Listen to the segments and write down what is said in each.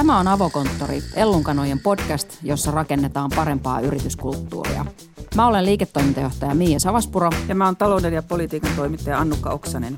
Tämä on Avokonttori, Ellunkanojen podcast, jossa rakennetaan parempaa yrityskulttuuria. Mä olen liiketoimintajohtaja Miia Savaspuro. Ja mä oon talouden ja politiikan toimittaja Annukka Oksanen.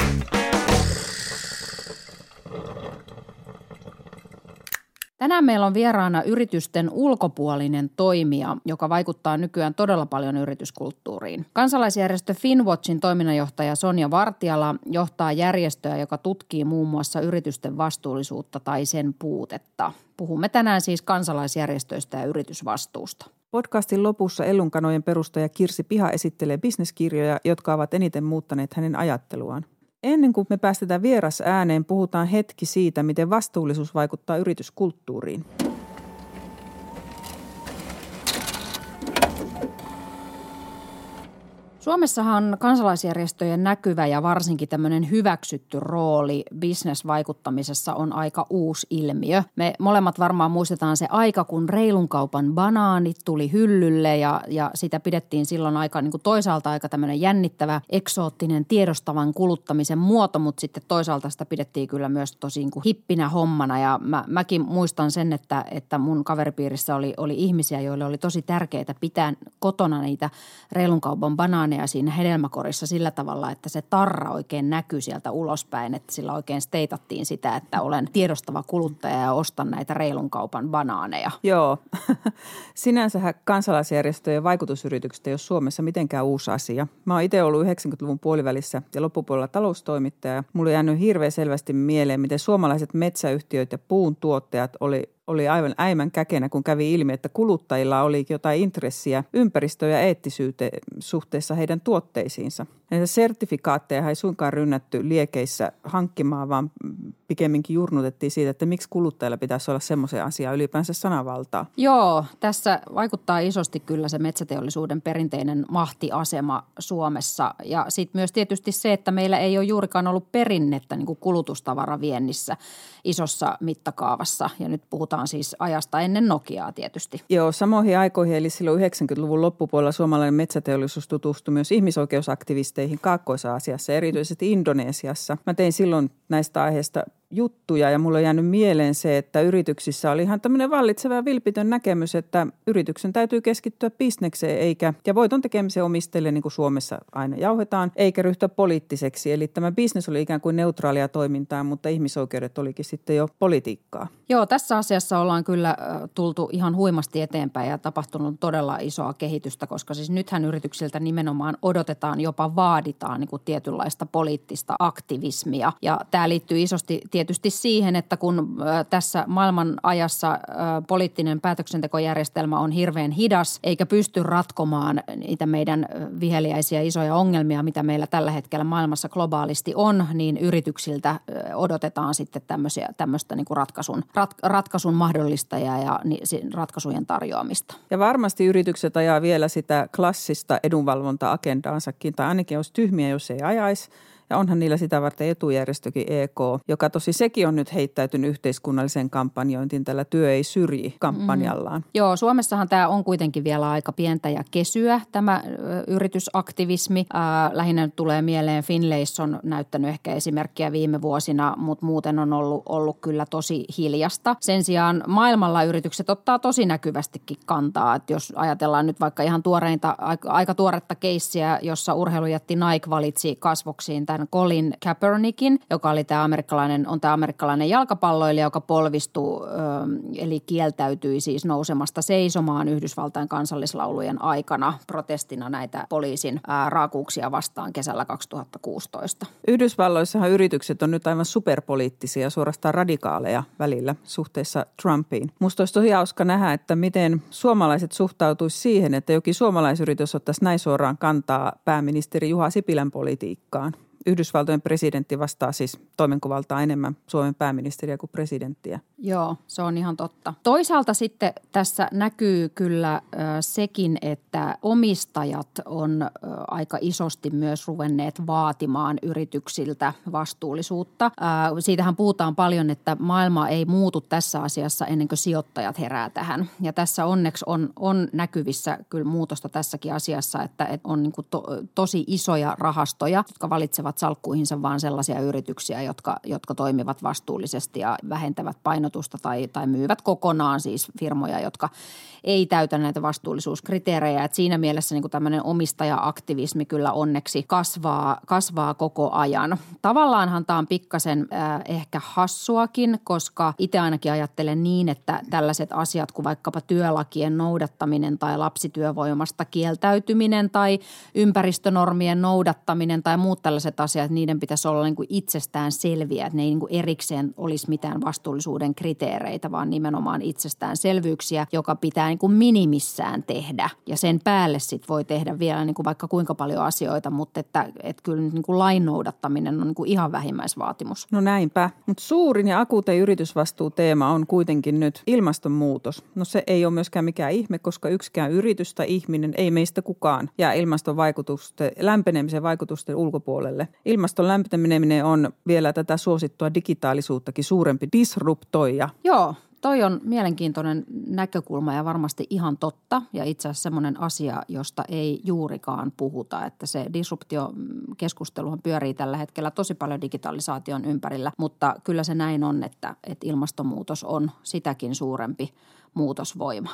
Tänään meillä on vieraana yritysten ulkopuolinen toimija, joka vaikuttaa nykyään todella paljon yrityskulttuuriin. Kansalaisjärjestö Finwatchin toiminnanjohtaja Sonja Vartiala johtaa järjestöä, joka tutkii muun muassa yritysten vastuullisuutta tai sen puutetta. Puhumme tänään siis kansalaisjärjestöistä ja yritysvastuusta. Podcastin lopussa Ellunkanojen perustaja Kirsi Piha esittelee bisneskirjoja, jotka ovat eniten muuttaneet hänen ajatteluaan. Ennen kuin me päästetään vieras ääneen, puhutaan hetki siitä, miten vastuullisuus vaikuttaa yrityskulttuuriin. Suomessahan kansalaisjärjestöjen näkyvä ja varsinkin tämmöinen hyväksytty rooli bisnesvaikuttamisessa on aika uusi ilmiö. Me molemmat varmaan muistetaan se aika, kun reilun kaupan banaanit tuli hyllylle ja, ja sitä pidettiin silloin aika niin kuin toisaalta aika tämmöinen jännittävä, eksoottinen, tiedostavan kuluttamisen muoto, mutta sitten toisaalta sitä pidettiin kyllä myös tosi niin kuin hippinä hommana ja mä, mäkin muistan sen, että, että mun kaveripiirissä oli, oli ihmisiä, joille oli tosi tärkeää pitää kotona niitä reilun kaupan banaaneja banaania siinä hedelmäkorissa sillä tavalla, että se tarra oikein näkyy sieltä ulospäin, että sillä oikein steitattiin sitä, että olen tiedostava kuluttaja ja ostan näitä reilun kaupan banaaneja. Joo, sinänsähän kansalaisjärjestöjen vaikutusyritykset ei ole Suomessa mitenkään uusi asia. Mä oon itse ollut 90-luvun puolivälissä ja loppupuolella taloustoimittaja. Mulla on jäänyt hirveän selvästi mieleen, miten suomalaiset metsäyhtiöt ja puun tuottajat oli oli aivan äimän käkenä, kun kävi ilmi, että kuluttajilla oli jotain intressiä ympäristö- ja eettisyyteen suhteessa heidän tuotteisiinsa. Näitä sertifikaatteja ei suinkaan rynnätty liekeissä hankkimaan, vaan pikemminkin jurnutettiin siitä, että miksi kuluttajilla pitäisi olla semmoisen asian ylipäänsä sanavaltaa. Joo, tässä vaikuttaa isosti kyllä se metsäteollisuuden perinteinen mahtiasema Suomessa. Ja sitten myös tietysti se, että meillä ei ole juurikaan ollut perinnettä niin kulutustavaraviennissä isossa mittakaavassa. Ja nyt puhutaan siis ajasta ennen Nokiaa tietysti. Joo, samoihin aikoihin eli silloin 90-luvun loppupuolella suomalainen metsäteollisuus tutustui myös ihmisoikeusaktivisteihin Kaakkois-Aasiassa, erityisesti Indonesiassa. Mä tein silloin näistä aiheista juttuja ja mulla on jäänyt mieleen se, että yrityksissä oli ihan tämmöinen vallitseva vilpitön näkemys, että yrityksen täytyy keskittyä bisnekseen eikä, ja voiton tekemisen omistajille niin kuin Suomessa aina jauhetaan, eikä ryhtyä poliittiseksi. Eli tämä bisnes oli ikään kuin neutraalia toimintaa, mutta ihmisoikeudet olikin sitten jo politiikkaa. Joo, tässä asiassa ollaan kyllä tultu ihan huimasti eteenpäin ja tapahtunut todella isoa kehitystä, koska siis nythän yrityksiltä nimenomaan odotetaan, jopa vaaditaan niin kuin tietynlaista poliittista aktivismia. Ja tämä liittyy isosti tietysti siihen, että kun tässä maailman ajassa poliittinen päätöksentekojärjestelmä on hirveän hidas eikä pysty ratkomaan niitä meidän viheliäisiä isoja ongelmia, mitä meillä tällä hetkellä maailmassa globaalisti on, niin yrityksiltä odotetaan sitten tämmöisiä, tämmöistä niin kuin ratkaisun, rat, ratkaisun mahdollistajaa ja ratkaisujen tarjoamista. Ja varmasti yritykset ajaa vielä sitä klassista edunvalvonta-agendaansakin, tai ainakin olisi tyhmiä, jos ei ajaisi – ja onhan niillä sitä varten etujärjestökin EK, joka tosi sekin on nyt heittäytynyt yhteiskunnalliseen kampanjointiin tällä työ ei syrji kampanjallaan. Mm. Joo, Suomessahan tämä on kuitenkin vielä aika pientä ja kesyä tämä yritysaktivismi. Äh, lähinnä tulee mieleen Finlays on näyttänyt ehkä esimerkkiä viime vuosina, mutta muuten on ollut, ollut kyllä tosi hiljasta. Sen sijaan maailmalla yritykset ottaa tosi näkyvästikin kantaa, että jos ajatellaan nyt vaikka ihan tuoreinta, aika, aika tuoretta keissiä, jossa urheilujätti Nike valitsi kasvoksiin tämän Colin Kaepernickin, joka oli tämä amerikkalainen, on tämä amerikkalainen jalkapalloilija, joka polvistuu, eli kieltäytyi siis nousemasta seisomaan Yhdysvaltain kansallislaulujen aikana protestina näitä poliisin raakuuksia vastaan kesällä 2016. Yhdysvalloissahan yritykset on nyt aivan superpoliittisia, suorastaan radikaaleja välillä suhteessa Trumpiin. Musta olisi tosi hauska nähdä, että miten suomalaiset suhtautuisi siihen, että jokin suomalaisyritys ottaisi näin suoraan kantaa pääministeri Juha Sipilän politiikkaan. Yhdysvaltojen presidentti vastaa siis toimenkuvaltaa enemmän Suomen pääministeriä kuin presidenttiä. Joo, se on ihan totta. Toisaalta sitten tässä näkyy kyllä äh, sekin, että omistajat on äh, aika isosti myös ruvenneet vaatimaan yrityksiltä vastuullisuutta. Äh, siitähän puhutaan paljon, että maailma ei muutu tässä asiassa ennen kuin sijoittajat herää tähän. Ja tässä onneksi on, on näkyvissä kyllä muutosta tässäkin asiassa, että, että on niin to, tosi isoja rahastoja, jotka valitsevat ottavat salkkuihinsa vaan sellaisia yrityksiä, jotka, jotka toimivat vastuullisesti ja vähentävät painotusta tai, tai myyvät kokonaan siis firmoja, jotka ei täytä näitä vastuullisuuskriteerejä. Et siinä mielessä niin tämmöinen omistaja-aktivismi kyllä onneksi kasvaa, kasvaa koko ajan. Tavallaanhan tämä on pikkasen äh, ehkä hassuakin, koska itse ainakin ajattelen niin, että tällaiset asiat kuin vaikkapa työlakien noudattaminen tai lapsityövoimasta kieltäytyminen tai ympäristönormien noudattaminen tai muut tällaiset asiat, niiden pitäisi olla niin kuin itsestään selviä, että ne ei niin kuin erikseen olisi mitään vastuullisuuden kriteereitä, vaan nimenomaan itsestäänselvyyksiä, joka pitää niin kuin minimissään tehdä. Ja sen päälle sitten voi tehdä vielä niin kuin vaikka kuinka paljon asioita, mutta että, että kyllä niin kuin lain noudattaminen on niin kuin ihan vähimmäisvaatimus. No näinpä. Mutta suurin ja akuutein yritysvastuuteema on kuitenkin nyt ilmastonmuutos. No se ei ole myöskään mikään ihme, koska yksikään yritys tai ihminen, ei meistä kukaan, jää ilmaston vaikutusten, lämpenemisen vaikutusten ulkopuolelle. Ilmaston lämpeneminen on vielä tätä suosittua digitaalisuuttakin suurempi disruptoija. Joo, Toi on mielenkiintoinen näkökulma ja varmasti ihan totta ja itse asiassa semmoinen asia, josta ei juurikaan puhuta, että se disruptiokeskusteluhan pyörii tällä hetkellä tosi paljon digitalisaation ympärillä, mutta kyllä se näin on, että, että ilmastonmuutos on sitäkin suurempi muutosvoima.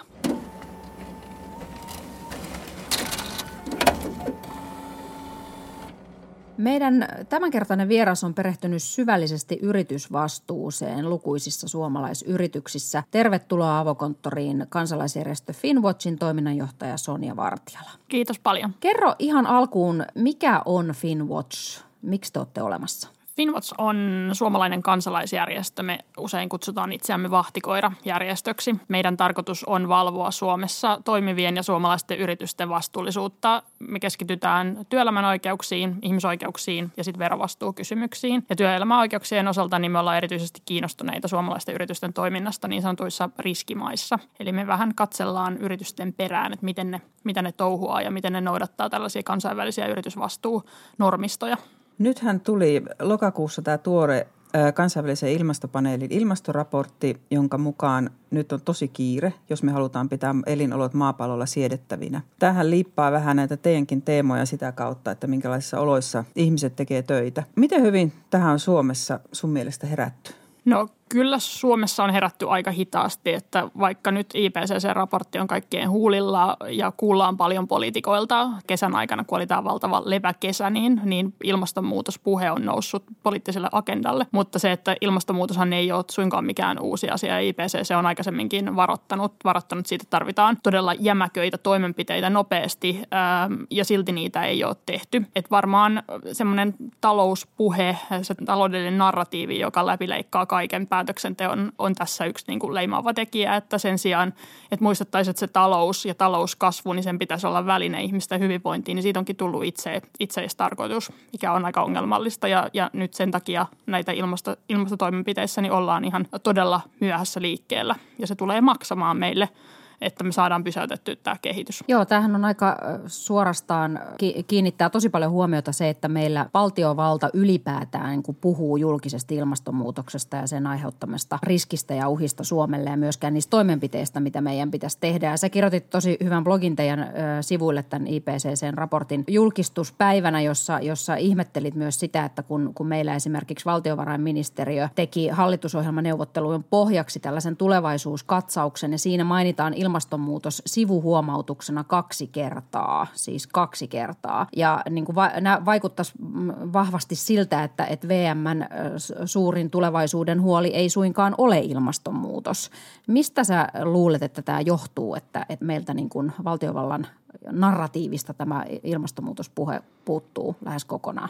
Meidän tämänkertainen vieras on perehtynyt syvällisesti yritysvastuuseen lukuisissa suomalaisyrityksissä. Tervetuloa avokonttoriin kansalaisjärjestö Finwatchin toiminnanjohtaja Sonja Vartiala. Kiitos paljon. Kerro ihan alkuun, mikä on Finwatch? Miksi te olette olemassa? Finwatch on suomalainen kansalaisjärjestö. Me usein kutsutaan itseämme vahtikoirajärjestöksi. Meidän tarkoitus on valvoa Suomessa toimivien ja suomalaisten yritysten vastuullisuutta. Me keskitytään työelämän oikeuksiin, ihmisoikeuksiin ja sitten verovastuukysymyksiin. Ja työelämän oikeuksien osalta niin me ollaan erityisesti kiinnostuneita suomalaisten yritysten toiminnasta niin sanotuissa riskimaissa. Eli me vähän katsellaan yritysten perään, että miten ne, mitä ne touhuaa ja miten ne noudattaa tällaisia kansainvälisiä yritysvastuunormistoja. Nythän tuli lokakuussa tämä tuore kansainvälisen ilmastopaneelin ilmastoraportti, jonka mukaan nyt on tosi kiire, jos me halutaan pitää elinolot maapallolla siedettävinä. Tähän liippaa vähän näitä teidänkin teemoja sitä kautta, että minkälaisissa oloissa ihmiset tekee töitä. Miten hyvin tähän on Suomessa sun mielestä herätty? No Kyllä Suomessa on herätty aika hitaasti, että vaikka nyt IPCC-raportti on kaikkien huulilla ja kuullaan paljon poliitikoilta kesän aikana, kun oli tämä valtava leväkesä, niin, niin ilmastonmuutospuhe on noussut poliittiselle agendalle. Mutta se, että ilmastonmuutoshan ei ole suinkaan mikään uusi asia. IPCC on aikaisemminkin varoittanut, varoittanut siitä, että tarvitaan todella jämäköitä toimenpiteitä nopeasti ää, ja silti niitä ei ole tehty. Et varmaan semmoinen talouspuhe, se taloudellinen narratiivi, joka läpileikkaa kaiken päätöksenteon on tässä yksi niin kuin leimaava tekijä, että sen sijaan, että muistettaisiin, että se talous ja talouskasvu, niin sen pitäisi olla väline ihmisten hyvinvointiin, niin siitä onkin tullut itse, itseistarkoitus, mikä on aika ongelmallista. Ja, ja nyt sen takia näitä ilmasto, ilmastotoimenpiteissä niin ollaan ihan todella myöhässä liikkeellä ja se tulee maksamaan meille – että me saadaan pysäytettyä tämä kehitys. Joo, tämähän on aika suorastaan kiinnittää tosi paljon huomiota se, että meillä valtiovalta ylipäätään niin puhuu julkisesti ilmastonmuutoksesta ja sen aiheuttamasta riskistä ja uhista Suomelle ja myöskään niistä toimenpiteistä, mitä meidän pitäisi tehdä. Ja sä kirjoitit tosi hyvän blogin teidän sivuille tämän IPCCn raportin julkistuspäivänä, jossa, jossa ihmettelit myös sitä, että kun, kun meillä esimerkiksi valtiovarainministeriö teki hallitusohjelmaneuvottelujen pohjaksi tällaisen tulevaisuuskatsauksen ja siinä mainitaan ilmastonmuutos sivuhuomautuksena kaksi kertaa, siis kaksi kertaa. Ja niin kuin va- vaikuttaisi vahvasti siltä, että, että VMn suurin tulevaisuuden huoli ei suinkaan ole ilmastonmuutos. Mistä sä luulet, että tämä johtuu, että, että meiltä niin kuin valtiovallan narratiivista tämä ilmastonmuutospuhe puuttuu lähes kokonaan?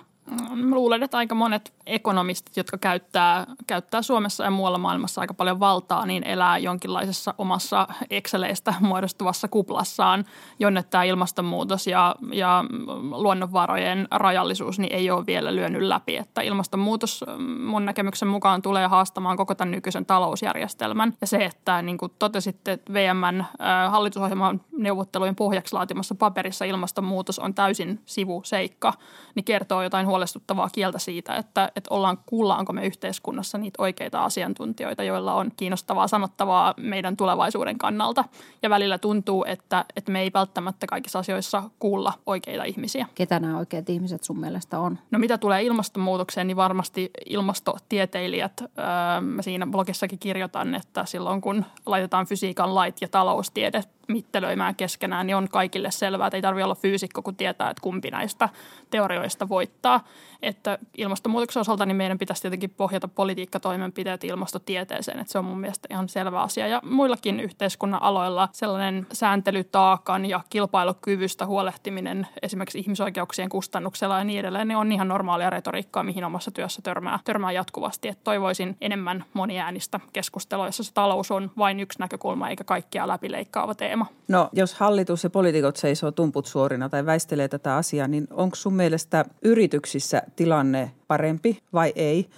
Mä luulen, että aika monet ekonomistit, jotka käyttää, käyttää Suomessa ja muualla maailmassa aika paljon valtaa, niin elää jonkinlaisessa omassa Exceleistä muodostuvassa kuplassaan, jonne tämä ilmastonmuutos ja, ja luonnonvarojen rajallisuus niin ei ole vielä lyönyt läpi. Että ilmastonmuutos mun näkemyksen mukaan tulee haastamaan koko tämän nykyisen talousjärjestelmän. Ja se, että niin kuin totesitte, että VMn hallitusohjelman neuvottelujen pohjaksi laatimassa paperissa ilmastonmuutos on täysin sivuseikka, niin kertoo jotain huolestuttavaa huolestuttavaa kieltä siitä, että, että ollaan, kuullaanko me yhteiskunnassa niitä oikeita asiantuntijoita, joilla on kiinnostavaa sanottavaa meidän tulevaisuuden kannalta. Ja välillä tuntuu, että, että me ei välttämättä kaikissa asioissa kuulla oikeita ihmisiä. Ketä nämä oikeat ihmiset sun mielestä on? No mitä tulee ilmastonmuutokseen, niin varmasti ilmastotieteilijät, öö, mä siinä blogissakin kirjoitan, että silloin kun laitetaan fysiikan lait ja taloustiede mittelöimään keskenään, niin on kaikille selvää, että ei tarvitse olla fyysikko, kun tietää, että kumpi näistä teorioista voittaa. Että ilmastonmuutoksen osalta niin meidän pitäisi tietenkin pohjata politiikkatoimenpiteet ilmastotieteeseen, että se on mun mielestä ihan selvä asia. Ja muillakin yhteiskunnan aloilla sellainen sääntelytaakan ja kilpailukyvystä huolehtiminen esimerkiksi ihmisoikeuksien kustannuksella ja niin edelleen, niin on ihan normaalia retoriikkaa, mihin omassa työssä törmää, törmää jatkuvasti. Että toivoisin enemmän moniäänistä keskustelua, jossa se talous on vain yksi näkökulma eikä kaikkia läpileikkaava teema. No jos hallitus ja poliitikot seisoo tumput suorina tai väistelee tätä asiaa, niin onko sun mielestä yrityksissä tilanne parempi vai ei?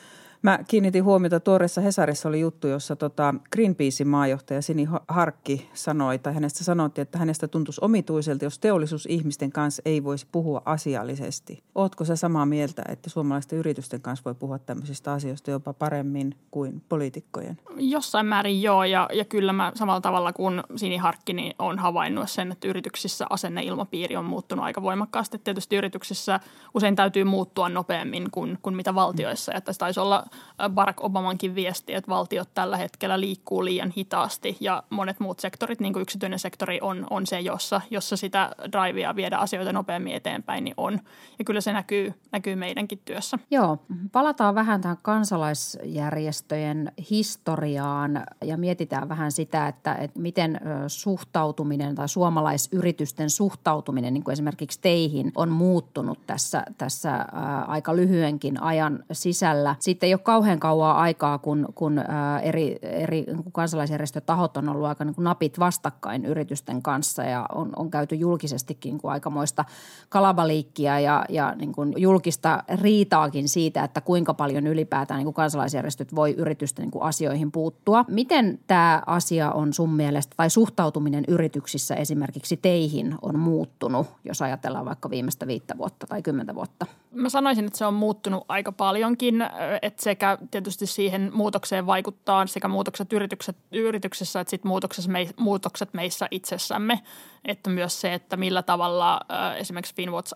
Mä kiinnitin huomiota, tuoreessa Hesarissa oli juttu, jossa tota Greenpeacein maajohtaja Sini Harkki sanoi, tai hänestä sanottiin, että hänestä tuntuisi omituiselta, jos teollisuus ihmisten kanssa ei voisi puhua asiallisesti. Ootko sä samaa mieltä, että suomalaisten yritysten kanssa voi puhua tämmöisistä asioista jopa paremmin kuin poliitikkojen? Jossain määrin joo, ja, ja kyllä mä samalla tavalla kuin Sini Harkki niin on havainnut sen, että yrityksissä asenneilmapiiri on muuttunut aika voimakkaasti. Tietysti yrityksissä usein täytyy muuttua nopeammin kuin, kuin mitä valtioissa, että taisi olla Barack Obamankin viesti, että valtiot tällä hetkellä liikkuu liian hitaasti ja monet muut sektorit, niin kuin yksityinen sektori on, on se, jossa, jossa sitä drivea viedä asioita nopeammin eteenpäin, niin on. Ja kyllä se näkyy, näkyy meidänkin työssä. Joo, palataan vähän tähän kansalaisjärjestöjen historiaan ja mietitään vähän sitä, että, että miten suhtautuminen tai suomalaisyritysten suhtautuminen niin kuin esimerkiksi teihin on muuttunut tässä, tässä ää, aika lyhyenkin ajan sisällä. Sitten jo kauhean kauan aikaa, kun, kun eri, eri kansalaisjärjestötahot on ollut aika niin kuin napit vastakkain yritysten kanssa ja on, on käyty julkisestikin kuin aikamoista kalabaliikkia ja, ja niin kuin julkista riitaakin siitä, että kuinka paljon ylipäätään niin kuin kansalaisjärjestöt voi yritysten niin kuin asioihin puuttua. Miten tämä asia on sun mielestä tai suhtautuminen yrityksissä esimerkiksi teihin on muuttunut, jos ajatellaan vaikka viimeistä viittä vuotta tai kymmentä vuotta? Mä sanoisin, että se on muuttunut aika paljonkin, että sekä tietysti siihen muutokseen vaikuttaa sekä muutokset yritykset, yrityksessä että sitten muutoksessa muutokset meissä itsessämme. Että myös se, että millä tavalla esimerkiksi Finwatch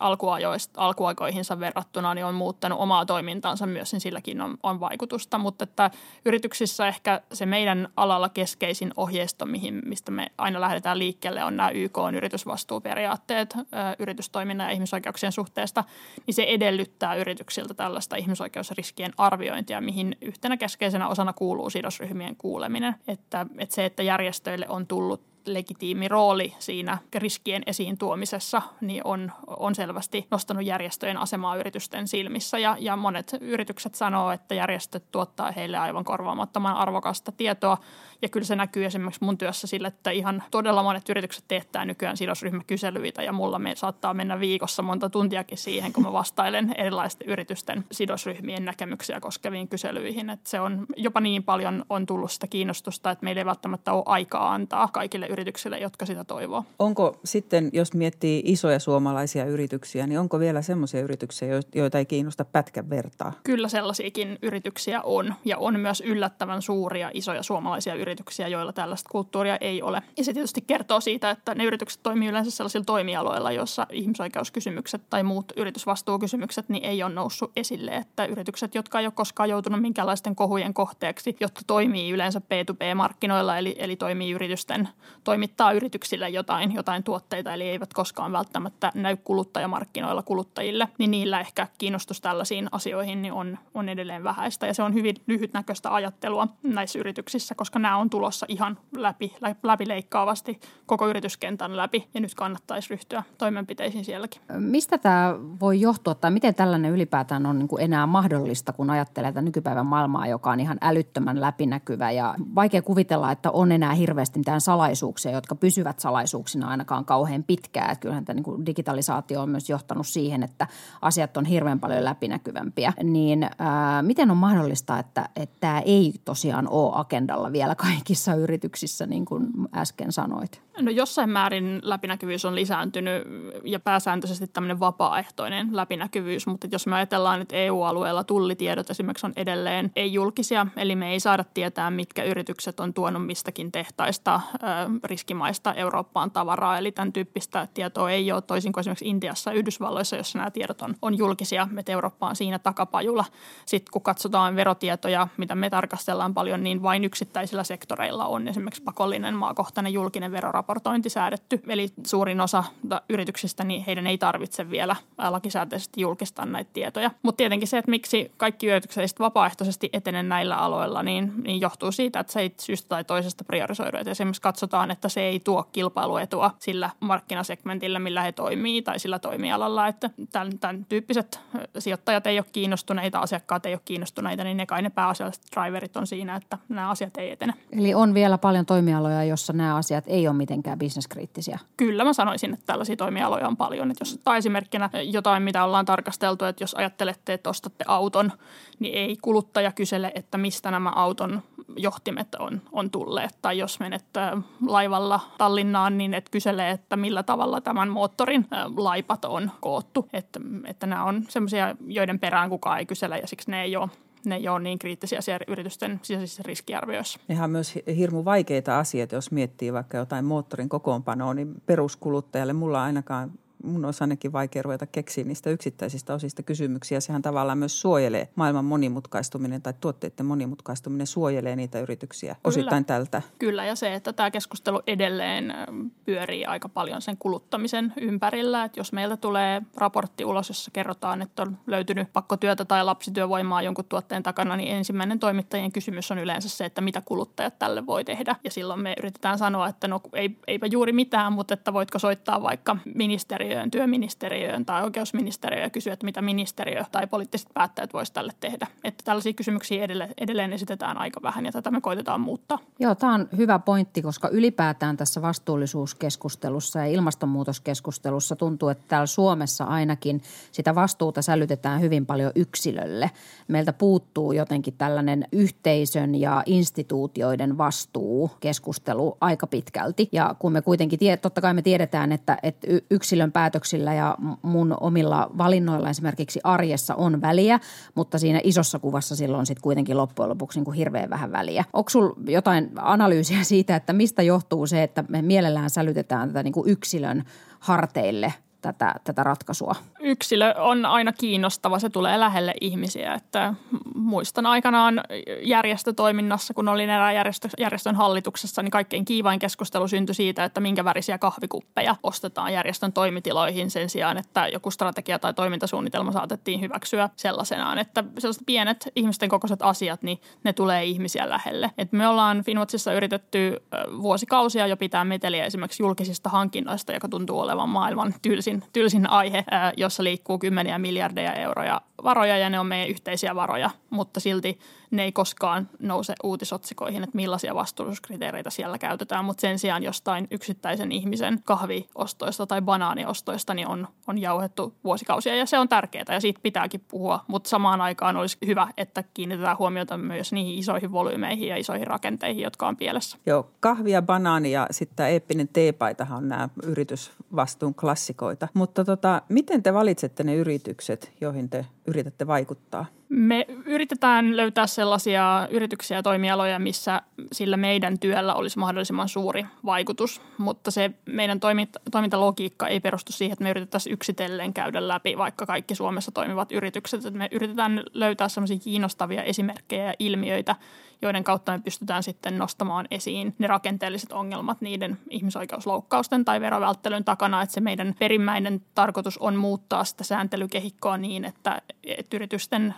alkuaikoihinsa verrattuna niin on muuttanut omaa toimintaansa myös, niin silläkin on, on vaikutusta. Mutta että yrityksissä ehkä se meidän alalla keskeisin ohjeisto, mihin, mistä me aina lähdetään liikkeelle, on nämä YK on yritysvastuuperiaatteet yritystoiminnan ja ihmisoikeuksien suhteesta, niin se edellyttää yrityksiltä tällaista ihmisoikeusriskien arviointia, mihin yhtenä keskeisenä osana kuuluu sidosryhmien kuuleminen. Että, että se, että järjestöille on tullut legitiimi rooli siinä riskien esiin tuomisessa, niin on, on selvästi nostanut järjestöjen asemaa yritysten silmissä. Ja, ja monet yritykset sanoo, että järjestöt tuottaa heille aivan korvaamattoman arvokasta tietoa. Ja kyllä se näkyy esimerkiksi mun työssä sillä, että ihan todella monet yritykset teettää nykyään sidosryhmäkyselyitä ja mulla me saattaa mennä viikossa monta tuntiakin siihen, kun mä vastailen erilaisten yritysten sidosryhmien näkemyksiä koskeviin kyselyihin. Että se on jopa niin paljon on tullut sitä kiinnostusta, että meillä ei välttämättä ole aikaa antaa kaikille yrityksille, jotka sitä toivoo. Onko sitten, jos miettii isoja suomalaisia yrityksiä, niin onko vielä semmoisia yrityksiä, joita ei kiinnosta pätkän vertaa? Kyllä sellaisiakin yrityksiä on ja on myös yllättävän suuria isoja suomalaisia yrityksiä, joilla tällaista kulttuuria ei ole. Ja se tietysti kertoo siitä, että ne yritykset toimii yleensä sellaisilla toimialoilla, joissa ihmisoikeuskysymykset tai muut yritysvastuukysymykset niin ei ole noussut esille. Että yritykset, jotka ei ole koskaan joutunut minkäänlaisten kohujen kohteeksi, jotka toimii yleensä B2B-markkinoilla, eli, eli toimii yritysten toimittaa yrityksille jotain, jotain tuotteita, eli eivät koskaan välttämättä näy kuluttajamarkkinoilla kuluttajille, niin niillä ehkä kiinnostus tällaisiin asioihin niin on, on edelleen vähäistä. Ja se on hyvin lyhytnäköistä ajattelua näissä yrityksissä, koska nämä on tulossa ihan läpi, läpileikkaavasti koko yrityskentän läpi, ja nyt kannattaisi ryhtyä toimenpiteisiin sielläkin. Mistä tämä voi johtua, tai miten tällainen ylipäätään on niin kuin enää mahdollista, kun ajattelee tätä nykypäivän maailmaa, joka on ihan älyttömän läpinäkyvä, ja vaikea kuvitella, että on enää hirveästi mitään salaisuuksia jotka pysyvät salaisuuksina ainakaan kauhean pitkään. Että kyllähän tämä niin digitalisaatio on myös johtanut siihen, että asiat on hirveän paljon läpinäkyvämpiä. Niin ää, miten on mahdollista, että, että tämä ei tosiaan ole agendalla vielä kaikissa yrityksissä, niin kuin äsken sanoit? No jossain määrin läpinäkyvyys on lisääntynyt ja pääsääntöisesti tämmöinen vapaaehtoinen läpinäkyvyys, mutta jos me ajatellaan, että EU-alueella tullitiedot esimerkiksi on edelleen ei-julkisia, eli me ei saada tietää, mitkä yritykset on tuonut mistäkin tehtaista riskimaista Eurooppaan tavaraa, eli tämän tyyppistä tietoa ei ole toisin kuin esimerkiksi Intiassa ja Yhdysvalloissa, jossa nämä tiedot on, on julkisia, että Eurooppa on siinä takapajulla. Sitten kun katsotaan verotietoja, mitä me tarkastellaan paljon, niin vain yksittäisillä sektoreilla on esimerkiksi pakollinen maakohtainen julkinen veroraportointi säädetty, eli suurin osa yrityksistä, niin heidän ei tarvitse vielä lakisääteisesti julkistaa näitä tietoja. Mutta tietenkin se, että miksi kaikki yritykset vapaaehtoisesti etene näillä aloilla, niin, niin johtuu siitä, että se ei syystä tai toisesta priorisoidu. Et esimerkiksi katsotaan, että se ei tuo kilpailuetua sillä markkinasegmentillä, millä he toimii tai sillä toimialalla. Että tämän, tämän tyyppiset sijoittajat ei ole kiinnostuneita, asiakkaat ei ole kiinnostuneita, niin ne kai ne pääasialliset driverit on siinä, että nämä asiat ei etene. Eli on vielä paljon toimialoja, jossa nämä asiat ei ole mitenkään bisneskriittisiä? Kyllä mä sanoisin, että tällaisia toimialoja on paljon. Että jos ottaa esimerkkinä jotain, mitä ollaan tarkasteltu, että jos ajattelette, että ostatte auton, niin ei kuluttaja kysele, että mistä nämä auton johtimet on, on tulleet. Tai jos menet laivalla Tallinnaan, niin et kysele, että millä tavalla tämän moottorin laipat on koottu. Että, että nämä on sellaisia, joiden perään kukaan ei kysele ja siksi ne ei ole ne ei ole niin kriittisiä siellä yritysten sisäisissä riskiarvioissa. Nehän on myös hirmu vaikeita asioita, jos miettii vaikka jotain moottorin kokoonpanoa, niin peruskuluttajalle mulla ainakaan mun olisi ainakin vaikea ruveta keksiä niistä yksittäisistä osista kysymyksiä. Sehän tavallaan myös suojelee maailman monimutkaistuminen tai tuotteiden monimutkaistuminen suojelee niitä yrityksiä Kyllä. osittain tältä. Kyllä ja se, että tämä keskustelu edelleen pyörii aika paljon sen kuluttamisen ympärillä. Että jos meiltä tulee raportti ulos, jossa kerrotaan, että on löytynyt pakkotyötä tai lapsityövoimaa jonkun tuotteen takana, niin ensimmäinen toimittajien kysymys on yleensä se, että mitä kuluttajat tälle voi tehdä. Ja silloin me yritetään sanoa, että no ei, eipä juuri mitään, mutta että voitko soittaa vaikka ministeriö ministeriöön, työministeriöön tai oikeusministeriöön ja kysyä, että mitä ministeriö tai poliittiset päättäjät voisivat tälle tehdä. Että tällaisia kysymyksiä edelleen, edelleen esitetään aika vähän ja tätä me koitetaan muuttaa. Joo, tämä on hyvä pointti, koska ylipäätään tässä vastuullisuuskeskustelussa ja ilmastonmuutoskeskustelussa tuntuu, että täällä Suomessa ainakin sitä vastuuta sälytetään hyvin paljon yksilölle. Meiltä puuttuu jotenkin tällainen yhteisön ja instituutioiden vastuu keskustelu aika pitkälti. Ja kun me kuitenkin, totta kai me tiedetään, että, että yksilön pää päätöksillä ja mun omilla valinnoilla esimerkiksi arjessa on väliä, mutta siinä isossa kuvassa silloin sitten kuitenkin loppujen lopuksi niin kuin hirveän vähän väliä. Onko sulla jotain analyysiä siitä, että mistä johtuu se, että me mielellään sälytetään tätä niin kuin yksilön harteille tätä, tätä ratkaisua? Yksilö on aina kiinnostava, se tulee lähelle ihmisiä. Että muistan aikanaan järjestötoiminnassa, kun olin erään järjestö, järjestön hallituksessa, niin kaikkein kiivain keskustelu syntyi siitä, että minkä värisiä kahvikuppeja ostetaan järjestön toimitiloihin sen sijaan, että joku strategia tai toimintasuunnitelma saatettiin hyväksyä sellaisenaan. Että sellaiset pienet ihmisten kokoiset asiat, niin ne tulee ihmisiä lähelle. Et me ollaan Finwatchissa yritetty vuosikausia jo pitää meteliä esimerkiksi julkisista hankinnoista, joka tuntuu olevan maailman tylsin tylsin, tylsin aihe, jossa liikkuu kymmeniä miljardeja euroja varoja ja ne on meidän yhteisiä varoja, mutta silti ne ei koskaan nouse uutisotsikoihin, että millaisia vastuullisuuskriteereitä siellä käytetään, mutta sen sijaan jostain yksittäisen ihmisen kahviostoista tai banaaniostoista niin on, on jauhettu vuosikausia ja se on tärkeää ja siitä pitääkin puhua, mutta samaan aikaan olisi hyvä, että kiinnitetään huomiota myös niihin isoihin volyymeihin ja isoihin rakenteihin, jotka on pielessä. Joo, kahvia, banaani ja sitten tämä eeppinen teepaitahan on nämä yritysvastuun klassikoita, mutta tota, miten te valitsette ne yritykset, joihin te yritätte vaikuttaa? Me yritetään löytää sellaisia yrityksiä ja toimialoja, missä sillä meidän työllä olisi mahdollisimman suuri vaikutus, mutta se meidän toimintalogiikka ei perustu siihen, että me yritettäisiin yksitellen käydä läpi vaikka kaikki Suomessa toimivat yritykset. Me yritetään löytää sellaisia kiinnostavia esimerkkejä ja ilmiöitä, joiden kautta me pystytään sitten nostamaan esiin ne rakenteelliset ongelmat niiden ihmisoikeusloukkausten tai verovälttelyn takana, että se meidän perimmäinen tarkoitus on muuttaa sitä sääntelykehikkoa niin, että, että yritysten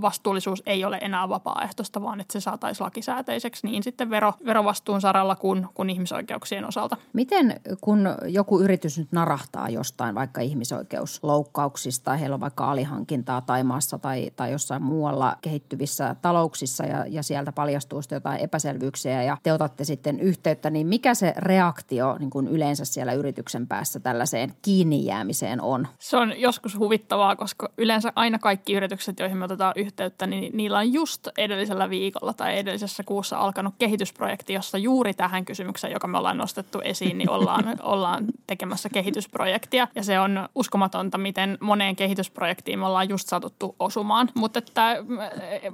vastuullisuus ei ole enää vapaaehtoista, vaan että se saataisiin lakisääteiseksi niin sitten vero, verovastuun saralla kuin, kuin ihmisoikeuksien osalta. Miten kun joku yritys nyt narahtaa jostain vaikka ihmisoikeusloukkauksista, heillä on vaikka alihankintaa Taimaassa tai, tai jossain muualla kehittyvissä talouksissa ja, ja sieltä paljastuu jotain epäselvyyksiä ja te otatte sitten yhteyttä, niin mikä se reaktio niin kuin yleensä siellä yrityksen päässä tällaiseen kiinni jäämiseen on? Se on joskus huvittavaa, koska yleensä aina kaikki yritykset, joihin me otetaan yhteyttä, niin niillä on just edellisellä viikolla tai edellisessä kuussa alkanut kehitysprojekti, jossa juuri tähän kysymykseen, joka me ollaan nostettu esiin, niin ollaan, ollaan tekemässä kehitysprojektia. Ja se on uskomatonta, miten moneen kehitysprojektiin me ollaan just satuttu osumaan. Mutta että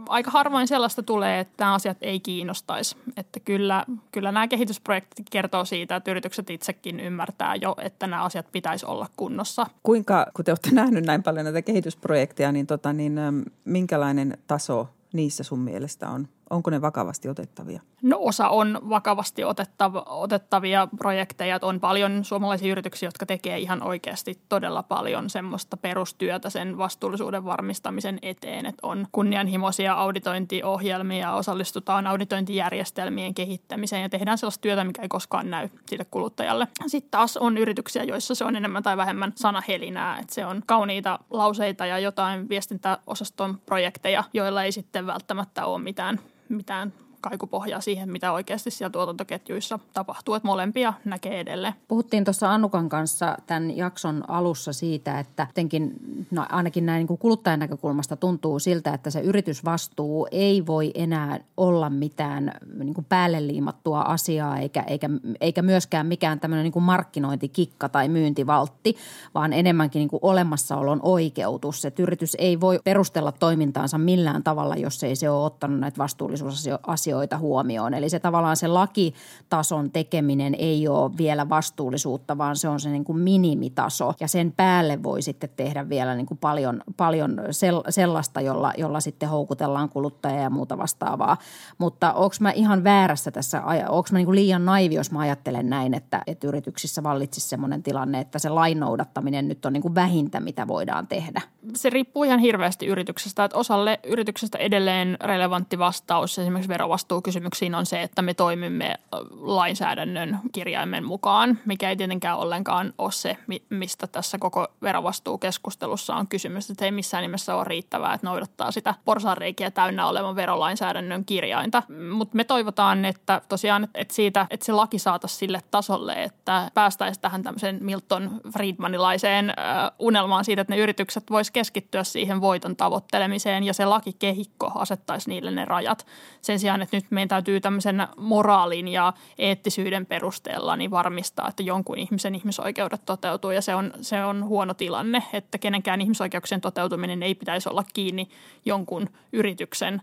aika harvoin sellaista tulee, että nämä asiat ei kiinnostaisi. Että kyllä, kyllä nämä kehitysprojektit kertoo siitä, että yritykset itsekin ymmärtää jo, että nämä asiat pitäisi olla kunnossa. Kuinka, kun te olette nähneet näin paljon näitä kehitysprojekteja, niin, tota, niin minkälainen taso niissä sun mielestä on? Onko ne vakavasti otettavia? No osa on vakavasti otettav- otettavia projekteja. On paljon suomalaisia yrityksiä, jotka tekee ihan oikeasti todella paljon semmoista perustyötä sen vastuullisuuden varmistamisen eteen. Että on kunnianhimoisia auditointiohjelmia, osallistutaan auditointijärjestelmien kehittämiseen ja tehdään sellaista työtä, mikä ei koskaan näy sille kuluttajalle. Sitten taas on yrityksiä, joissa se on enemmän tai vähemmän sanahelinää. Että se on kauniita lauseita ja jotain viestintäosaston projekteja, joilla ei sitten välttämättä ole mitään mitään kaikupohjaa siihen, mitä oikeasti siellä tuotantoketjuissa tapahtuu, että molempia näkee edelleen. Puhuttiin tuossa Annukan kanssa tämän jakson alussa siitä, että jotenkin, no ainakin näin niin kuin kuluttajan näkökulmasta tuntuu siltä, että se yritysvastuu ei voi enää olla mitään niin kuin päälle liimattua asiaa eikä, eikä, eikä myöskään mikään tämmöinen niin kuin markkinointikikka tai myyntivaltti, vaan enemmänkin niin kuin olemassaolon oikeutus. Että yritys ei voi perustella toimintaansa millään tavalla, jos ei se ole ottanut näitä vastuullisuusasioita asioita huomioon. Eli se tavallaan se lakitason tekeminen ei ole vielä vastuullisuutta, vaan se on se niin kuin minimitaso. Ja sen päälle voi sitten tehdä vielä niin kuin paljon, paljon sellaista, jolla, jolla sitten houkutellaan kuluttajia ja muuta vastaavaa. Mutta onko mä ihan väärässä tässä, onko mä niin kuin liian naivi, jos mä ajattelen näin, että, että yrityksissä vallitsisi sellainen tilanne, että se lain noudattaminen nyt on niin kuin vähintä, mitä voidaan tehdä? Se riippuu ihan hirveästi yrityksestä, että osalle yrityksestä edelleen relevantti vastaus esimerkiksi verovastaus vastuukysymyksiin on se, että me toimimme lainsäädännön kirjaimen mukaan, mikä ei tietenkään ollenkaan ole se, mistä tässä koko verovastuukeskustelussa on kysymys. Että ei missään nimessä ole riittävää, että noudattaa sitä porsareikiä täynnä olevan verolainsäädännön kirjainta. Mutta me toivotaan, että tosiaan, että, siitä, että se laki saataisiin sille tasolle, että päästäisiin tähän tämmöiseen Milton Friedmanilaiseen unelmaan siitä, että ne yritykset vois keskittyä siihen voiton tavoittelemiseen ja se lakikehikko asettaisi niille ne rajat. Sen sijaan, että nyt meidän täytyy tämmöisen moraalin ja eettisyyden perusteella niin varmistaa, että jonkun ihmisen ihmisoikeudet toteutuu. Ja se on, se on huono tilanne, että kenenkään ihmisoikeuksien toteutuminen ei pitäisi olla kiinni jonkun yrityksen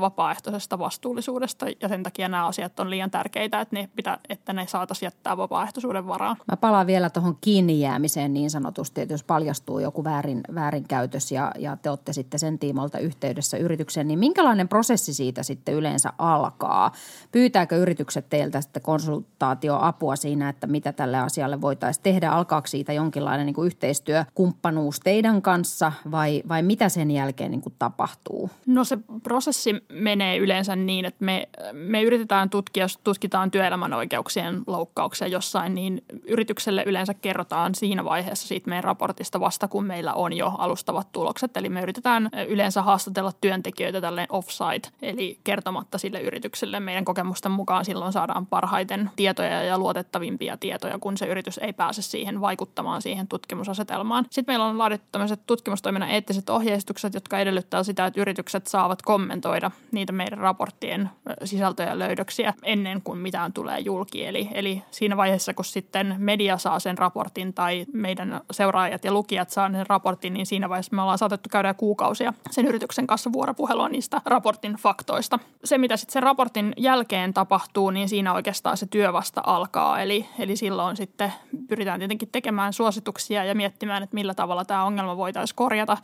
vapaaehtoisesta vastuullisuudesta ja sen takia nämä asiat on liian tärkeitä, että ne, pitä, että ne saataisiin jättää vapaaehtoisuuden varaan. Mä palaan vielä tuohon kiinni jäämiseen niin sanotusti, että jos paljastuu joku väärin, väärinkäytös ja, ja te olette sitten sen tiimolta yhteydessä yritykseen, niin minkälainen prosessi siitä sitten yleensä alkaa? Pyytääkö yritykset teiltä sitten konsultaatioapua siinä, että mitä tälle asialle voitaisiin tehdä? Alkaako siitä jonkinlainen niin kuin yhteistyökumppanuus teidän kanssa vai, vai mitä sen jälkeen niin kuin tapahtuu? No se prosessi prosessi menee yleensä niin, että me, me yritetään tutkia, jos tutkitaan työelämän oikeuksien loukkauksia jossain, niin yritykselle yleensä kerrotaan siinä vaiheessa siitä meidän raportista vasta, kun meillä on jo alustavat tulokset. Eli me yritetään yleensä haastatella työntekijöitä tälleen offsite, eli kertomatta sille yritykselle. Meidän kokemusten mukaan silloin saadaan parhaiten tietoja ja luotettavimpia tietoja, kun se yritys ei pääse siihen vaikuttamaan siihen tutkimusasetelmaan. Sitten meillä on laadittu tämmöiset tutkimustoiminnan eettiset ohjeistukset, jotka edellyttää sitä, että yritykset saavat kommentoida kommentoida niitä meidän raporttien sisältöjä ja löydöksiä ennen kuin mitään tulee julki. Eli, eli siinä vaiheessa, kun sitten media saa sen raportin tai meidän seuraajat ja lukijat saa sen raportin, niin siinä vaiheessa me ollaan saatettu käydä kuukausia sen yrityksen kanssa vuoropuhelua niistä raportin faktoista. Se, mitä sitten sen raportin jälkeen tapahtuu, niin siinä oikeastaan se työ vasta alkaa. Eli, eli silloin sitten pyritään tietenkin tekemään suosituksia ja miettimään, että millä tavalla tämä ongelma voitaisiin korjata.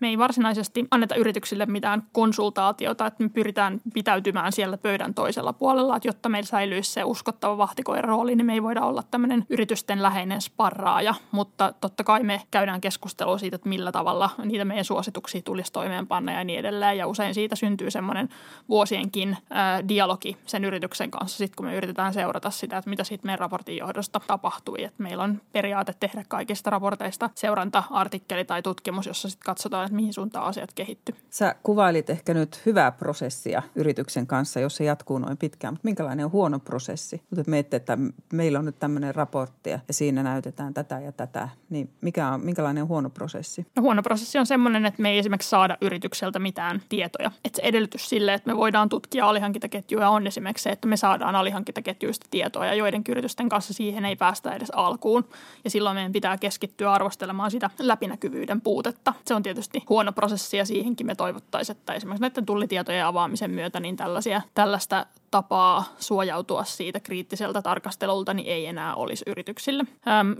Me ei varsinaisesti anneta yrityksille mitään konsultaatio kommunikaatiota, että me pyritään pitäytymään siellä pöydän toisella puolella, että jotta meillä säilyisi se uskottava vahtikojen rooli, niin me ei voida olla tämmöinen yritysten läheinen sparraaja, mutta totta kai me käydään keskustelua siitä, että millä tavalla niitä meidän suosituksia tulisi toimeenpanna ja niin edelleen. Ja usein siitä syntyy semmoinen vuosienkin ää, dialogi sen yrityksen kanssa, sit kun me yritetään seurata sitä, että mitä siitä meidän raportin johdosta tapahtui. Et meillä on periaate tehdä kaikista raporteista seuranta-artikkeli tai tutkimus, jossa sitten katsotaan, että mihin suuntaan asiat kehittyy. Sä kuvailit ehkä nyt hyvää prosessia yrityksen kanssa, jos se jatkuu noin pitkään, mutta minkälainen on huono prosessi? Mutta miettii, että meillä on nyt tämmöinen raportti ja siinä näytetään tätä ja tätä, niin mikä on, minkälainen on huono prosessi? No huono prosessi on semmoinen, että me ei esimerkiksi saada yritykseltä mitään tietoja. Että se edellytys sille, että me voidaan tutkia alihankintaketjuja on esimerkiksi se, että me saadaan alihankintaketjuista tietoa ja joiden yritysten kanssa siihen ei päästä edes alkuun. Ja silloin meidän pitää keskittyä arvostelemaan sitä läpinäkyvyyden puutetta. Se on tietysti huono prosessi ja siihenkin me toivottaisiin, että esimerkiksi näiden tullitietojen avaamisen myötä niin tällaisia, tällaista tapaa suojautua siitä kriittiseltä tarkastelulta niin ei enää olisi yrityksille.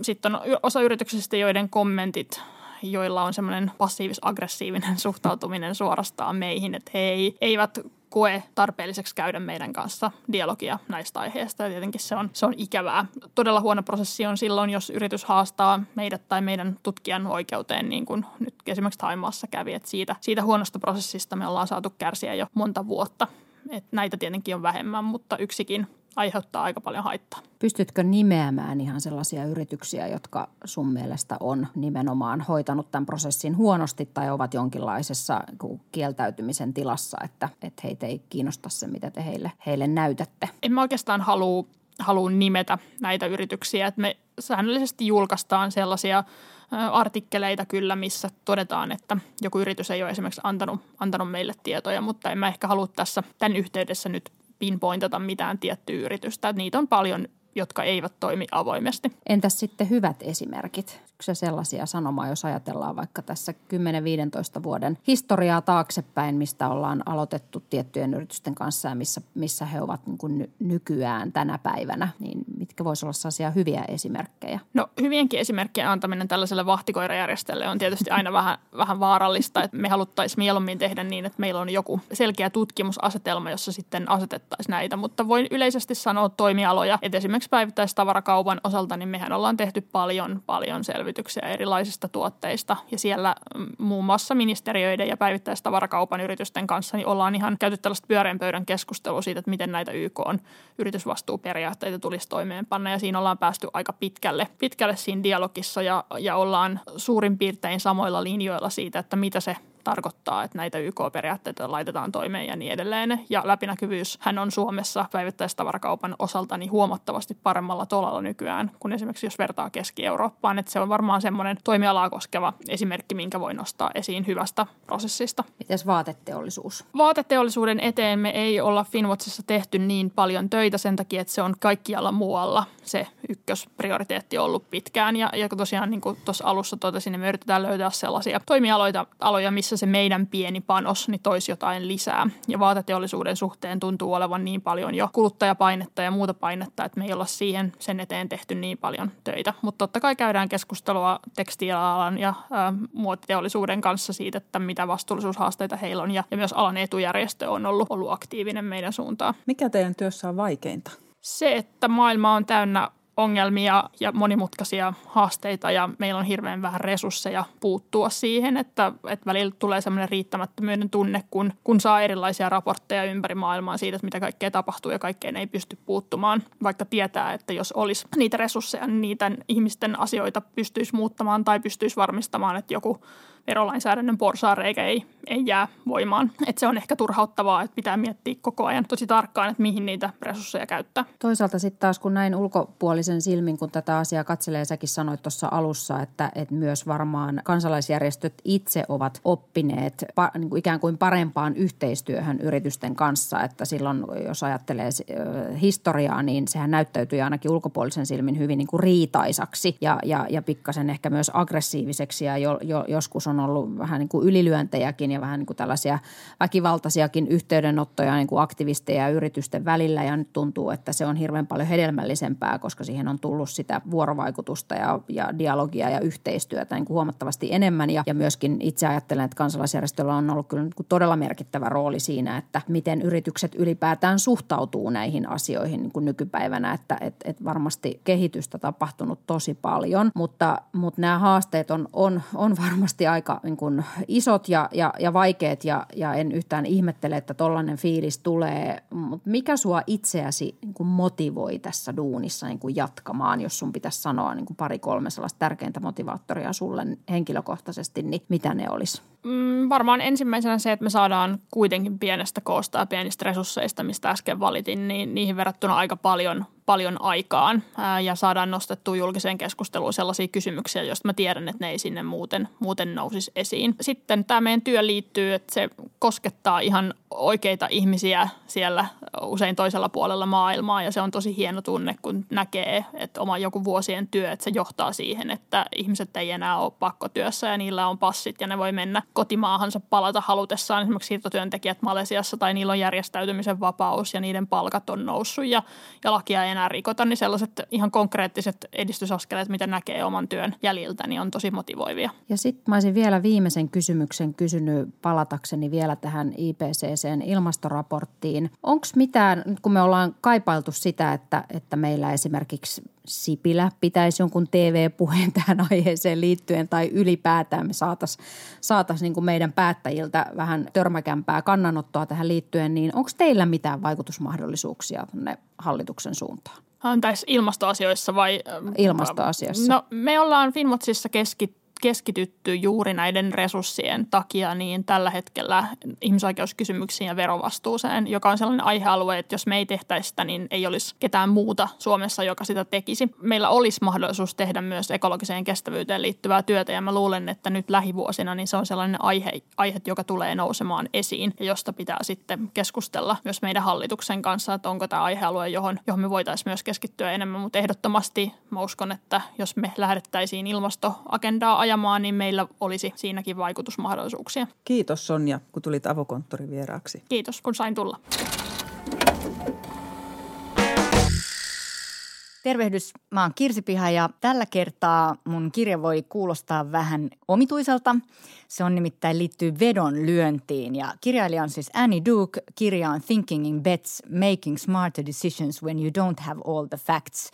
Sitten on osa yrityksistä, joiden kommentit joilla on semmoinen passiivis-aggressiivinen suhtautuminen suorastaan meihin, että he ei, eivät koe tarpeelliseksi käydä meidän kanssa dialogia näistä aiheista. Ja tietenkin se on, se on ikävää. Todella huono prosessi on silloin, jos yritys haastaa meidät tai meidän tutkijan oikeuteen, niin kuin nyt esimerkiksi Taimaassa kävi. Että siitä, siitä huonosta prosessista me ollaan saatu kärsiä jo monta vuotta. Et näitä tietenkin on vähemmän, mutta yksikin aiheuttaa aika paljon haittaa. Pystytkö nimeämään ihan sellaisia yrityksiä, jotka sun mielestä on nimenomaan hoitanut tämän prosessin huonosti tai ovat jonkinlaisessa kieltäytymisen tilassa, että, että heitä ei kiinnosta se, mitä te heille, heille näytätte? En mä oikeastaan halua, halua nimetä näitä yrityksiä, että me säännöllisesti julkaistaan sellaisia artikkeleita kyllä, missä todetaan, että joku yritys ei ole esimerkiksi antanut, antanut meille tietoja, mutta en mä ehkä halua tässä tämän yhteydessä nyt pinpointata mitään tiettyä yritystä. Niitä on paljon jotka eivät toimi avoimesti. Entäs sitten hyvät esimerkit? se sellaisia sanomaa, jos ajatellaan vaikka tässä 10-15 vuoden historiaa taaksepäin, mistä ollaan aloitettu tiettyjen yritysten kanssa ja missä, missä he ovat niin kuin nykyään tänä päivänä, niin mitkä voisivat olla sellaisia hyviä esimerkkejä? No hyvienkin esimerkkien antaminen tällaiselle vahtikoirajärjestölle on tietysti aina vähän, vähän vaarallista, että me haluttaisiin mieluummin tehdä niin, että meillä on joku selkeä tutkimusasetelma, jossa sitten asetettaisiin näitä, mutta voin yleisesti sanoa toimialoja, että esimerkiksi päivittäistavarakaupan osalta, niin mehän ollaan tehty paljon, paljon selvityksiä selvityksiä erilaisista tuotteista. Ja siellä mm, muun muassa ministeriöiden ja päivittäistavarakaupan yritysten kanssa niin ollaan ihan käyty tällaista pyöreän pöydän keskustelua siitä, että miten näitä YK on yritysvastuuperiaatteita tulisi toimeenpanna. Ja siinä ollaan päästy aika pitkälle, pitkälle siinä dialogissa ja, ja ollaan suurin piirtein samoilla linjoilla siitä, että mitä se tarkoittaa, että näitä YK-periaatteita laitetaan toimeen ja niin edelleen. Ja läpinäkyvyys hän on Suomessa päivittäistavarakaupan osalta niin huomattavasti paremmalla tolalla nykyään kuin esimerkiksi jos vertaa Keski-Eurooppaan. Että se on varmaan semmoinen toimialaa koskeva esimerkki, minkä voi nostaa esiin hyvästä prosessista. Miten vaateteollisuus? Vaateteollisuuden eteen me ei olla Finwatchissa tehty niin paljon töitä sen takia, että se on kaikkialla muualla se ykkösprioriteetti ollut pitkään. Ja, ja tosiaan niin kuin tuossa alussa totesin, niin me yritetään löytää sellaisia toimialoita, aloja, missä se meidän pieni panos niin toisi jotain lisää. Ja vaateteollisuuden suhteen tuntuu olevan niin paljon jo kuluttajapainetta ja muuta painetta, että me ei olla siihen sen eteen tehty niin paljon töitä. Mutta totta kai käydään keskustelua tekstiilialan ja ä, muotiteollisuuden kanssa siitä, että mitä vastuullisuushaasteita heillä on. Ja, ja myös alan etujärjestö on ollut, ollut aktiivinen meidän suuntaan. Mikä teidän työssä on vaikeinta? Se, että maailma on täynnä ongelmia ja monimutkaisia haasteita ja meillä on hirveän vähän resursseja puuttua siihen, että, että välillä tulee semmoinen riittämättömyyden tunne, kun, kun saa erilaisia raportteja ympäri maailmaa siitä, että mitä kaikkea tapahtuu ja kaikkeen ei pysty puuttumaan, vaikka tietää, että jos olisi niitä resursseja, niin niitä ihmisten asioita pystyisi muuttamaan tai pystyisi varmistamaan, että joku verolainsäädännön porsaareikä ei, ei jää voimaan. Et se on ehkä turhauttavaa, että pitää miettiä koko ajan tosi tarkkaan, että mihin niitä resursseja käyttää. Toisaalta sitten taas kun näin ulkopuolisen silmin, kun tätä asiaa katselee, säkin sanoit tuossa alussa, että, että myös varmaan kansalaisjärjestöt itse ovat oppineet pa, niin kuin ikään kuin parempaan yhteistyöhön yritysten kanssa. Että silloin, jos ajattelee historiaa, niin sehän näyttäytyy ainakin ulkopuolisen silmin hyvin niin kuin riitaisaksi ja, ja, ja pikkasen ehkä myös aggressiiviseksi ja jo, jo, joskus on on ollut vähän niin kuin ylilyöntejäkin ja vähän niin kuin tällaisia väkivaltaisiakin yhteydenottoja niin kuin aktivisteja ja yritysten välillä. Ja nyt tuntuu, että se on hirveän paljon hedelmällisempää, koska siihen on tullut sitä vuorovaikutusta ja, ja dialogia ja yhteistyötä niin kuin huomattavasti enemmän. Ja, ja myöskin itse ajattelen, että kansalaisjärjestöllä on ollut kyllä niin kuin todella merkittävä rooli siinä, että miten yritykset ylipäätään suhtautuu näihin asioihin niin kuin nykypäivänä, että et, et varmasti kehitystä tapahtunut tosi paljon, mutta, mutta nämä haasteet on, on, on varmasti aika niin kuin isot ja, ja, ja vaikeat ja, ja en yhtään ihmettele, että tollainen fiilis tulee. Mutta mikä sua itseäsi niin kuin motivoi tässä duunissa niin kuin jatkamaan, jos sun pitäisi sanoa niin kuin pari-kolme sellaista tärkeintä motivaattoria sulle henkilökohtaisesti, niin mitä ne olisi? Mm, varmaan ensimmäisenä se, että me saadaan kuitenkin pienestä koosta ja pienistä resursseista, mistä äsken valitin, niin niihin verrattuna aika paljon paljon aikaan ja saadaan nostettua julkiseen keskusteluun sellaisia kysymyksiä, joista mä tiedän, että ne ei sinne muuten, muuten nousisi esiin. Sitten tämä meidän työ liittyy, että se koskettaa ihan oikeita ihmisiä siellä usein toisella puolella maailmaa ja se on tosi hieno tunne, kun näkee, että oma joku vuosien työ, että se johtaa siihen, että ihmiset ei enää ole pakkotyössä ja niillä on passit ja ne voi mennä kotimaahansa palata halutessaan. Esimerkiksi siirtotyöntekijät Malesiassa tai niillä on järjestäytymisen vapaus ja niiden palkat on noussut ja, ja lakia ei enää rikota, niin sellaiset ihan konkreettiset edistysaskeleet, mitä näkee oman työn jäljiltä, niin on tosi motivoivia. Ja sitten mä olisin vielä viimeisen kysymyksen kysynyt palatakseni vielä tähän IPCCn ilmastoraporttiin. Onko mitään, kun me ollaan kaipailtu sitä, että, että meillä esimerkiksi Sipilä pitäisi jonkun TV-puheen tähän aiheeseen liittyen tai ylipäätään me saataisiin saatais niin meidän päättäjiltä vähän törmäkämpää kannanottoa tähän liittyen, niin onko teillä mitään vaikutusmahdollisuuksia tuonne hallituksen suuntaan? Tässä ilmastoasioissa vai? Ilmastoasioissa. No me ollaan Finmotsissa keskittynyt keskitytty juuri näiden resurssien takia niin tällä hetkellä ihmisoikeuskysymyksiin ja verovastuuseen, joka on sellainen aihealue, että jos me ei tehtäisi sitä, niin ei olisi ketään muuta Suomessa, joka sitä tekisi. Meillä olisi mahdollisuus tehdä myös ekologiseen kestävyyteen liittyvää työtä ja mä luulen, että nyt lähivuosina niin se on sellainen aihe, aihe joka tulee nousemaan esiin ja josta pitää sitten keskustella myös meidän hallituksen kanssa, että onko tämä aihealue, johon, johon me voitaisiin myös keskittyä enemmän, mutta ehdottomasti mä uskon, että jos me lähdettäisiin ilmastoagendaa ajamaan, niin meillä olisi siinäkin vaikutusmahdollisuuksia. Kiitos Sonja, kun tulit avokonttorin vieraaksi. Kiitos, kun sain tulla. Tervehdys, mä oon Kirsi Piha ja tällä kertaa mun kirja voi kuulostaa vähän omituiselta. Se on nimittäin liittyy vedon lyöntiin ja kirjailija on siis Annie Duke. Kirja on Thinking in Bets, Making Smarter Decisions When You Don't Have All the Facts –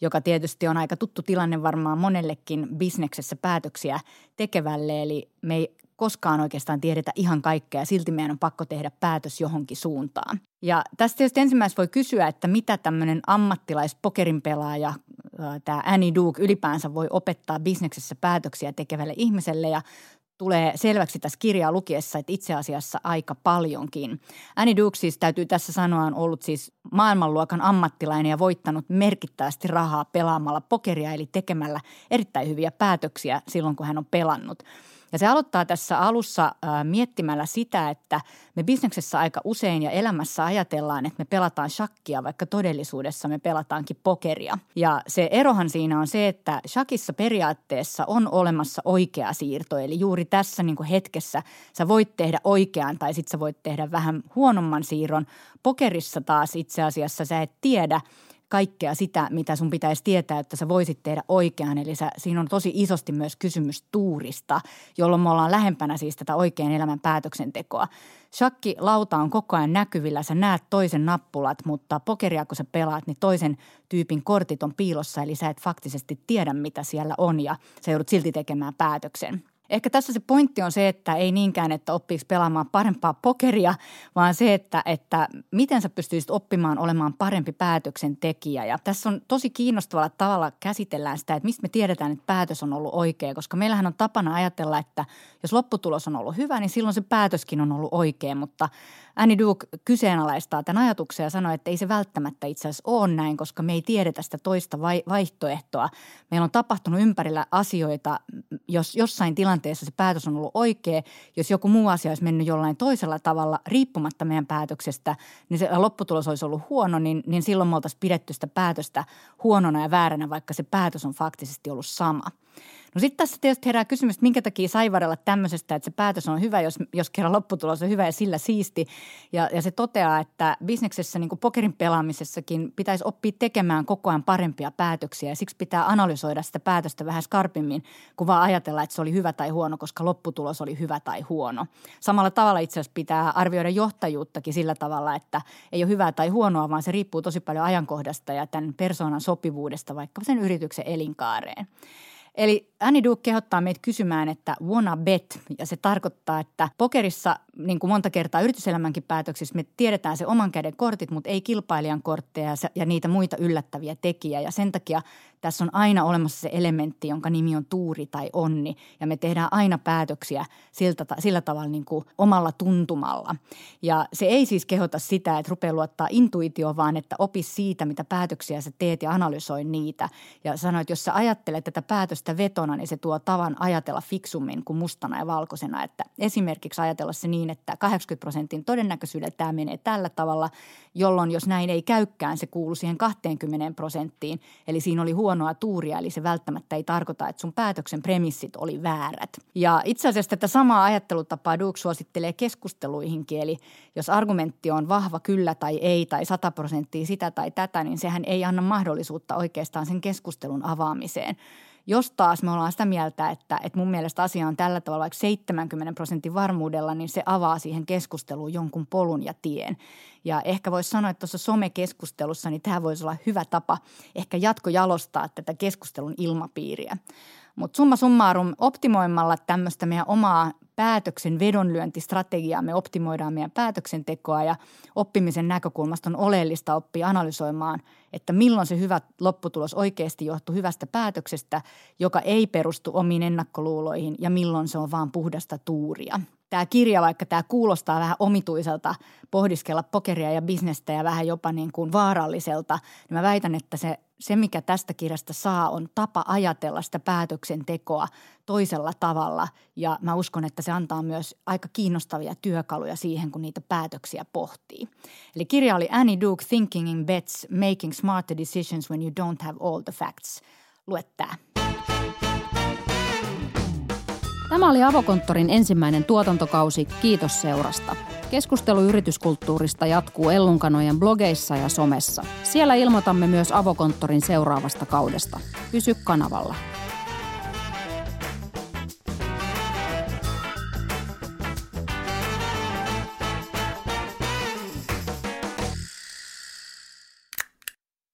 joka tietysti on aika tuttu tilanne varmaan monellekin bisneksessä päätöksiä tekevälle. Eli me ei koskaan oikeastaan tiedetä ihan kaikkea, silti meidän on pakko tehdä päätös johonkin suuntaan. Ja tästä tietysti ensimmäisenä voi kysyä, että mitä tämmöinen ammattilaispokerin pelaaja, tämä Annie Duke ylipäänsä voi opettaa bisneksessä päätöksiä tekevälle ihmiselle. Ja tulee selväksi tässä kirjaa lukiessa, että itse asiassa aika paljonkin. Annie Duke siis täytyy tässä sanoa on ollut siis maailmanluokan ammattilainen ja voittanut merkittävästi rahaa pelaamalla pokeria eli tekemällä erittäin hyviä päätöksiä silloin, kun hän on pelannut – ja se aloittaa tässä alussa miettimällä sitä, että me bisneksessä aika usein ja elämässä ajatellaan, että me pelataan shakkia, vaikka todellisuudessa me pelataankin pokeria. Ja se erohan siinä on se, että shakissa periaatteessa on olemassa oikea siirto. Eli juuri tässä niin kuin hetkessä sä voit tehdä oikean tai sitten sä voit tehdä vähän huonomman siirron. Pokerissa taas itse asiassa sä et tiedä – kaikkea sitä, mitä sun pitäisi tietää, että sä voisit tehdä oikean. Eli sä, siinä on tosi isosti myös kysymys tuurista, jolloin me ollaan lähempänä siis tätä oikean elämän päätöksentekoa. Shakki lauta on koko ajan näkyvillä, sä näet toisen nappulat, mutta pokeria kun sä pelaat, niin toisen tyypin kortit on piilossa, eli sä et faktisesti tiedä, mitä siellä on ja sä joudut silti tekemään päätöksen. Ehkä tässä se pointti on se, että ei niinkään, että oppisi pelaamaan parempaa pokeria, vaan se, että, että miten sä pystyisit oppimaan olemaan parempi päätöksentekijä. Ja tässä on tosi kiinnostavalla tavalla käsitellään sitä, että mistä me tiedetään, että päätös on ollut oikea, koska meillähän on tapana ajatella, että jos lopputulos on ollut hyvä, niin silloin se päätöskin on ollut oikea, mutta Annie Duke kyseenalaistaa tämän ajatuksen ja sanoi, että ei se välttämättä itse asiassa ole näin, koska me ei tiedetä sitä toista vai- vaihtoehtoa. Meillä on tapahtunut ympärillä asioita, jos jossain tilanteessa se päätös on ollut oikea, jos joku muu asia olisi mennyt jollain toisella tavalla riippumatta meidän päätöksestä, niin se lopputulos olisi ollut huono, niin, niin silloin me oltaisiin pidetty sitä päätöstä huonona ja vääränä, vaikka se päätös on faktisesti ollut sama. No sitten tässä tietysti herää kysymys, että minkä takia saivarella tämmöisestä, että se päätös on hyvä, jos, jos kerran lopputulos on hyvä ja sillä siisti. Ja, ja se toteaa, että bisneksessä, niin kuin pokerin pelaamisessakin, pitäisi oppia tekemään koko ajan parempia päätöksiä. Ja siksi pitää analysoida sitä päätöstä vähän skarpimmin, kuin vaan ajatella, että se oli hyvä tai huono, koska lopputulos oli hyvä tai huono. Samalla tavalla itse asiassa pitää arvioida johtajuuttakin sillä tavalla, että ei ole hyvää tai huonoa, vaan se riippuu tosi paljon ajankohdasta ja tämän persoonan sopivuudesta vaikka sen yrityksen elinkaareen. Eli Annie Duke kehottaa meitä kysymään, että wanna bet, ja se tarkoittaa, että pokerissa, niin kuin monta kertaa yrityselämänkin päätöksissä, me tiedetään se oman käden kortit, mutta ei kilpailijan kortteja ja niitä muita yllättäviä tekijä. Ja sen takia tässä on aina olemassa se elementti, jonka nimi on tuuri tai onni, ja me tehdään aina päätöksiä siltä, sillä tavalla niin kuin omalla tuntumalla. Ja se ei siis kehota sitä, että rupeaa luottaa intuitio, vaan että opi siitä, mitä päätöksiä sä teet ja analysoi niitä. Ja sanoit, jos sä ajattelet tätä päätöstä vetona, niin se tuo tavan ajatella fiksummin kuin mustana ja valkoisena. Että esimerkiksi ajatella se niin, että 80 prosentin todennäköisyydellä tämä menee tällä tavalla, jolloin jos näin ei käykään, se kuuluu siihen 20 prosenttiin. Eli siinä oli huonoa tuuria, eli se välttämättä ei tarkoita, että sun päätöksen premissit oli väärät. Ja itse asiassa tätä samaa ajattelutapaa Duke suosittelee keskusteluihinkin, eli jos argumentti on vahva kyllä tai ei tai 100 prosenttia sitä tai tätä, niin sehän ei anna mahdollisuutta oikeastaan sen keskustelun avaamiseen. Jos taas me ollaan sitä mieltä, että, että mun mielestä asia on tällä tavalla vaikka 70 prosentin varmuudella, niin se avaa siihen keskusteluun jonkun polun ja tien. Ja ehkä voisi sanoa, että tuossa somekeskustelussa, niin tämä voisi olla hyvä tapa ehkä jatkojalostaa tätä keskustelun ilmapiiriä. Mutta summa summarum, optimoimalla tämmöistä meidän omaa päätöksen vedonlyöntistrategiaa, me optimoidaan meidän päätöksentekoa ja oppimisen näkökulmasta on oleellista oppia analysoimaan, että milloin se hyvä lopputulos oikeasti johtuu hyvästä päätöksestä, joka ei perustu omiin ennakkoluuloihin ja milloin se on vaan puhdasta tuuria tämä kirja, vaikka tämä kuulostaa vähän omituiselta pohdiskella pokeria ja bisnestä ja vähän jopa niin kuin vaaralliselta, niin mä väitän, että se, se mikä tästä kirjasta saa on tapa ajatella sitä päätöksentekoa toisella tavalla ja mä uskon, että se antaa myös aika kiinnostavia työkaluja siihen, kun niitä päätöksiä pohtii. Eli kirja oli Annie Duke Thinking in Bets, Making Smarter Decisions When You Don't Have All the Facts. Lue tämä. Tämä oli Avokonttorin ensimmäinen tuotantokausi. Kiitos seurasta. Keskustelu yrityskulttuurista jatkuu Ellunkanojen blogeissa ja somessa. Siellä ilmoitamme myös Avokonttorin seuraavasta kaudesta. Pysy kanavalla.